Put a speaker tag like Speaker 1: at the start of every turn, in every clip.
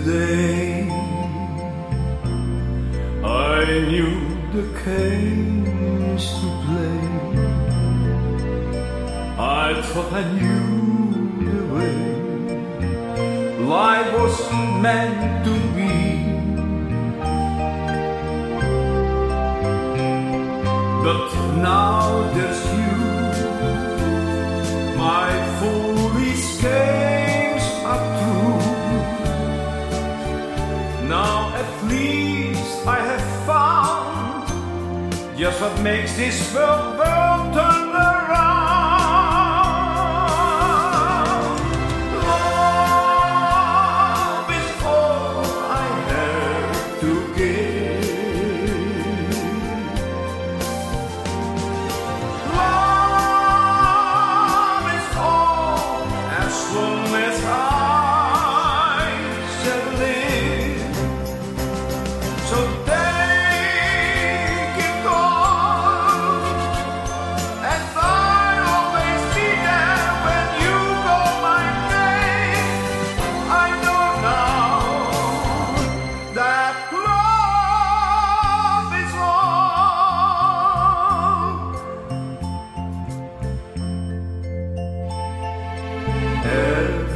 Speaker 1: Yesterday, I knew the games to play. I thought I knew the way life was meant to be. But now there's what makes this world, world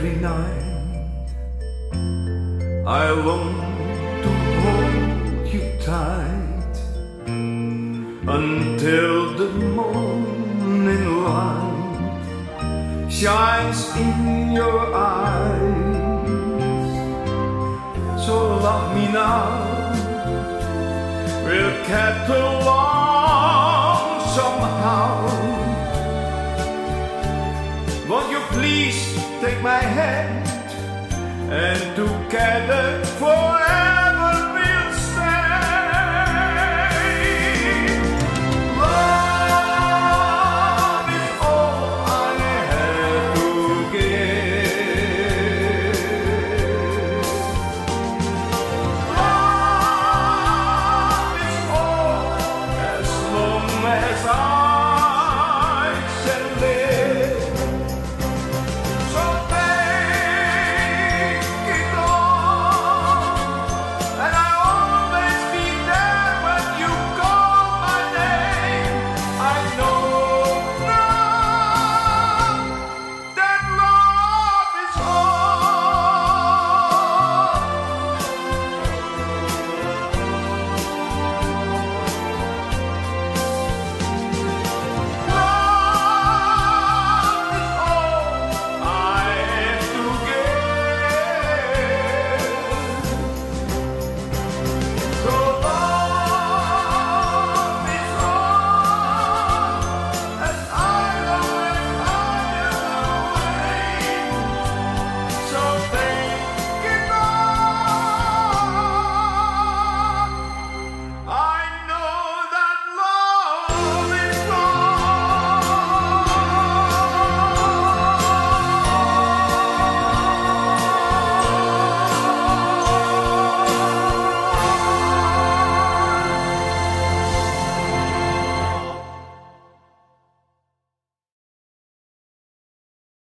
Speaker 1: Every night I long to hold you tight until the morning light shines in your eyes. So love me now. We'll get along please take my hand and together forever?